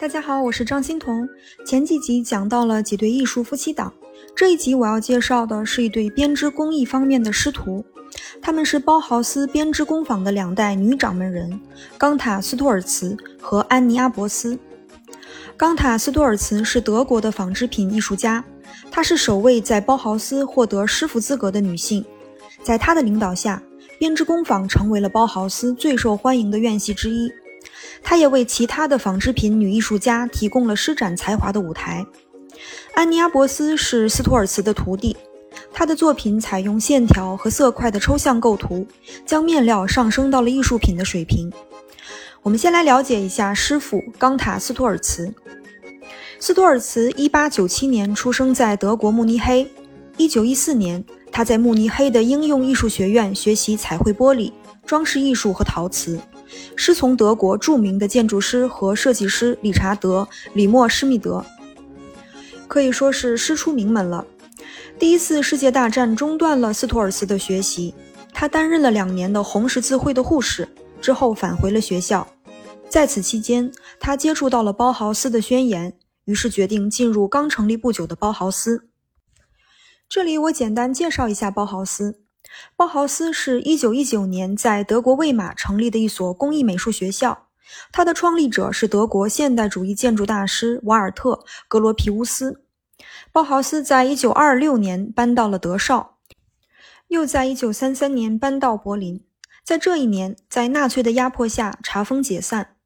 大家好，我是张欣彤。前几集讲到了几对艺术夫妻档，这一集我要介绍的是一对编织工艺方面的师徒，他们是包豪斯编织工坊的两代女掌门人冈塔斯托尔茨和安妮阿伯斯。冈塔斯托尔茨是德国的纺织品艺术家，她是首位在包豪斯获得师傅资格的女性。在她的领导下，编织工坊成为了包豪斯最受欢迎的院系之一。她也为其他的纺织品女艺术家提供了施展才华的舞台。安妮阿伯斯是斯托尔茨的徒弟，她的作品采用线条和色块的抽象构图，将面料上升到了艺术品的水平。我们先来了解一下师傅冈塔斯托尔茨。斯托尔茨1897年出生在德国慕尼黑。1914年，他在慕尼黑的应用艺术学院学习彩绘玻璃、装饰艺术和陶瓷。师从德国著名的建筑师和设计师理查德·里莫施密德，可以说是师出名门了。第一次世界大战中断了斯托尔斯的学习，他担任了两年的红十字会的护士，之后返回了学校。在此期间，他接触到了包豪斯的宣言，于是决定进入刚成立不久的包豪斯。这里我简单介绍一下包豪斯。包豪斯是一九一九年在德国魏玛成立的一所工艺美术学校，它的创立者是德国现代主义建筑大师瓦尔特·格罗皮乌斯。包豪斯在一九二六年搬到了德绍，又在一九三三年搬到柏林。在这一年，在纳粹的压迫下查封解散。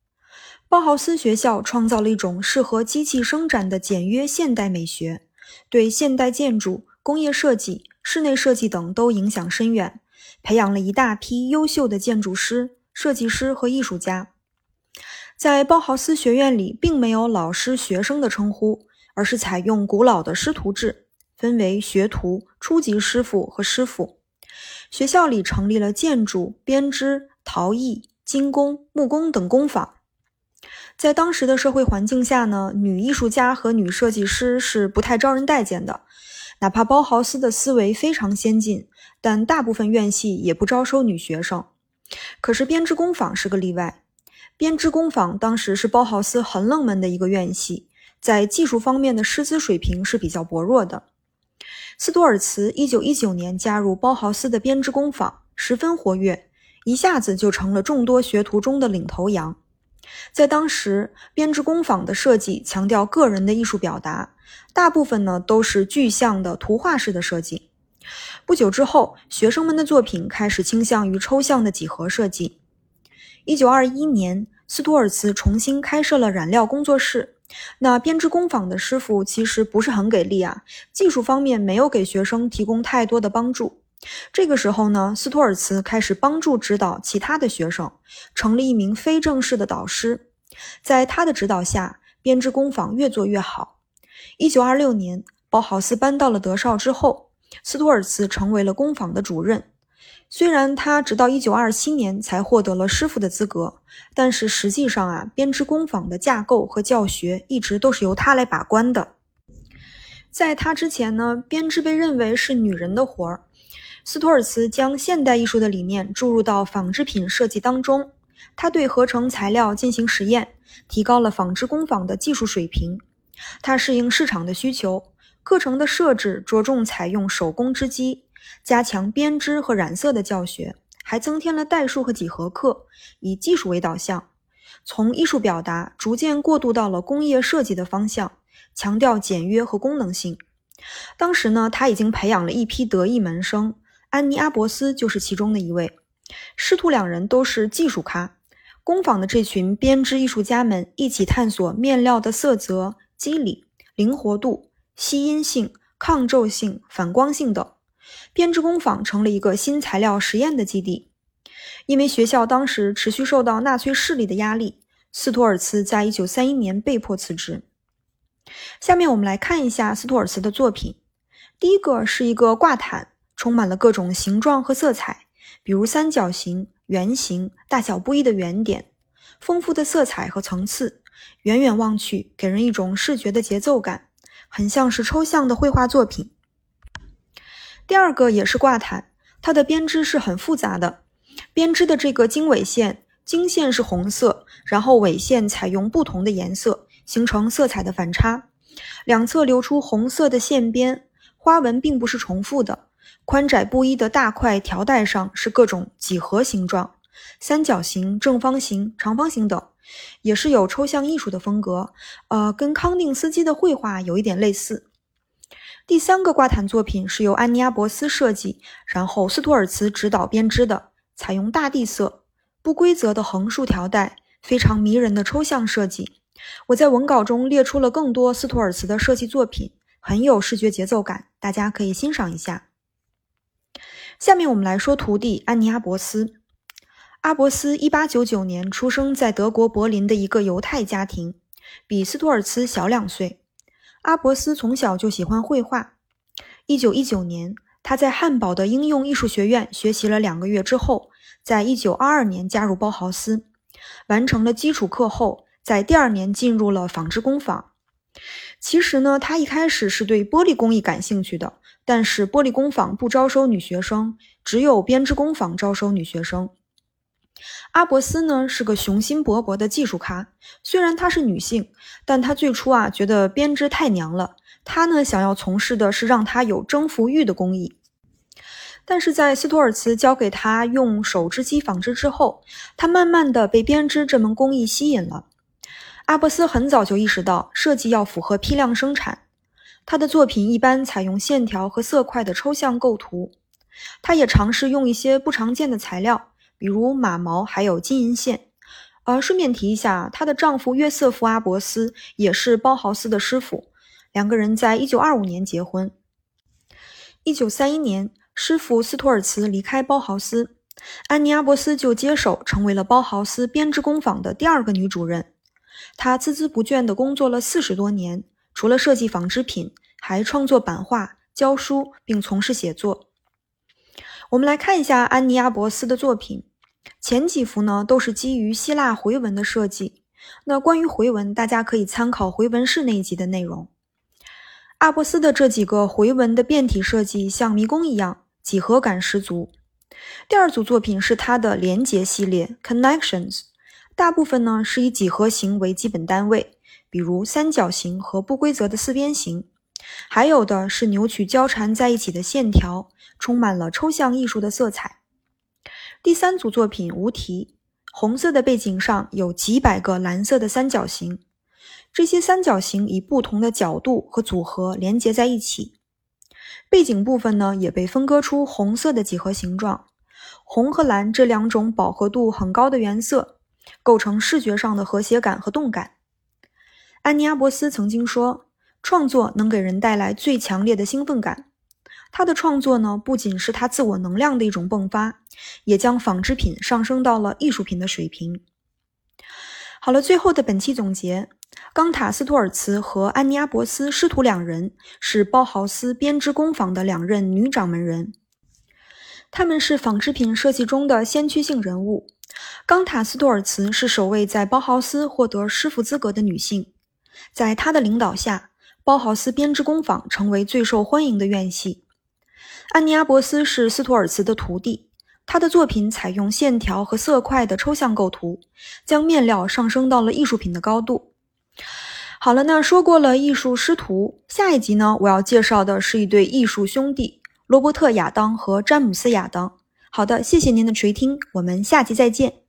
包豪斯学校创造了一种适合机器生产的简约现代美学，对现代建筑、工业设计。室内设计等都影响深远，培养了一大批优秀的建筑师、设计师和艺术家。在包豪斯学院里，并没有老师、学生的称呼，而是采用古老的师徒制，分为学徒、初级师傅和师傅。学校里成立了建筑、编织、陶艺、金工、木工等工坊。在当时的社会环境下呢，女艺术家和女设计师是不太招人待见的。哪怕包豪斯的思维非常先进，但大部分院系也不招收女学生。可是编织工坊是个例外。编织工坊当时是包豪斯很冷门的一个院系，在技术方面的师资水平是比较薄弱的。斯多尔茨1919年加入包豪斯的编织工坊，十分活跃，一下子就成了众多学徒中的领头羊。在当时，编织工坊的设计强调个人的艺术表达，大部分呢都是具象的图画式的设计。不久之后，学生们的作品开始倾向于抽象的几何设计。一九二一年，斯图尔茨重新开设了染料工作室。那编织工坊的师傅其实不是很给力啊，技术方面没有给学生提供太多的帮助。这个时候呢，斯托尔茨开始帮助指导其他的学生，成了一名非正式的导师。在他的指导下，编织工坊越做越好。一九二六年，包豪斯搬到了德绍之后，斯托尔茨成为了工坊的主任。虽然他直到一九二七年才获得了师傅的资格，但是实际上啊，编织工坊的架构和教学一直都是由他来把关的。在他之前呢，编织被认为是女人的活儿。斯托尔茨将现代艺术的理念注入到纺织品设计当中，他对合成材料进行实验，提高了纺织工坊的技术水平。他适应市场的需求，课程的设置着重采用手工织机，加强编织和染色的教学，还增添了代数和几何课，以技术为导向，从艺术表达逐渐过渡到了工业设计的方向，强调简约和功能性。当时呢，他已经培养了一批得意门生。安妮阿伯斯就是其中的一位，师徒两人都是技术咖。工坊的这群编织艺术家们一起探索面料的色泽、肌理、灵活度、吸音性、抗皱性、反光性等。编织工坊成了一个新材料实验的基地。因为学校当时持续受到纳粹势力的压力，斯托尔茨在一九三一年被迫辞职。下面我们来看一下斯托尔茨的作品。第一个是一个挂毯。充满了各种形状和色彩，比如三角形、圆形、大小不一的圆点，丰富的色彩和层次，远远望去给人一种视觉的节奏感，很像是抽象的绘画作品。第二个也是挂毯，它的编织是很复杂的，编织的这个经纬线，经线是红色，然后纬线采用不同的颜色，形成色彩的反差，两侧流出红色的线边，花纹并不是重复的。宽窄不一的大块条带上是各种几何形状，三角形、正方形、长方形等，也是有抽象艺术的风格。呃，跟康定斯基的绘画有一点类似。第三个挂毯作品是由安尼阿伯斯设计，然后斯图尔茨指导编织的，采用大地色、不规则的横竖条带，非常迷人的抽象设计。我在文稿中列出了更多斯图尔茨的设计作品，很有视觉节奏感，大家可以欣赏一下。下面我们来说徒弟安尼阿伯斯。阿伯斯1899年出生在德国柏林的一个犹太家庭，比斯托尔茨小两岁。阿伯斯从小就喜欢绘画。1919年，他在汉堡的应用艺术学院学习了两个月之后，在1922年加入包豪斯，完成了基础课后，在第二年进入了纺织工坊。其实呢，他一开始是对玻璃工艺感兴趣的。但是玻璃工坊不招收女学生，只有编织工坊招收女学生。阿伯斯呢是个雄心勃勃的技术咖，虽然她是女性，但她最初啊觉得编织太娘了。她呢想要从事的是让她有征服欲的工艺。但是在斯图尔茨教给她用手织机纺织之后，她慢慢的被编织这门工艺吸引了。阿伯斯很早就意识到设计要符合批量生产。他的作品一般采用线条和色块的抽象构图，他也尝试用一些不常见的材料，比如马毛，还有金银线。呃，顺便提一下，她的丈夫约瑟夫·阿伯斯也是包豪斯的师傅，两个人在一九二五年结婚。一九三一年，师傅斯托尔茨离开包豪斯，安妮·阿伯斯就接手，成为了包豪斯编织工坊的第二个女主任。他孜孜不倦地工作了四十多年。除了设计纺织品，还创作版画、教书，并从事写作。我们来看一下安妮阿伯斯的作品，前几幅呢都是基于希腊回文的设计。那关于回文，大家可以参考回文式那一集的内容。阿伯斯的这几个回文的变体设计像迷宫一样，几何感十足。第二组作品是他的连结系列 （Connections），大部分呢是以几何形为基本单位。比如三角形和不规则的四边形，还有的是扭曲交缠在一起的线条，充满了抽象艺术的色彩。第三组作品无题，红色的背景上有几百个蓝色的三角形，这些三角形以不同的角度和组合连接在一起。背景部分呢也被分割出红色的几何形状，红和蓝这两种饱和度很高的原色，构成视觉上的和谐感和动感。安妮阿伯斯曾经说：“创作能给人带来最强烈的兴奋感。”他的创作呢，不仅是他自我能量的一种迸发，也将纺织品上升到了艺术品的水平。好了，最后的本期总结：冈塔斯托尔茨和安妮阿伯斯师徒两人是包豪斯编织工坊的两任女掌门人，他们是纺织品设计中的先驱性人物。冈塔斯托尔茨是首位在包豪斯获得师傅资格的女性。在他的领导下，包豪斯编织工坊成为最受欢迎的院系。安尼阿伯斯是斯图尔茨的徒弟，他的作品采用线条和色块的抽象构图，将面料上升到了艺术品的高度。好了，那说过了艺术师徒，下一集呢，我要介绍的是一对艺术兄弟——罗伯特·亚当和詹姆斯·亚当。好的，谢谢您的垂听，我们下期再见。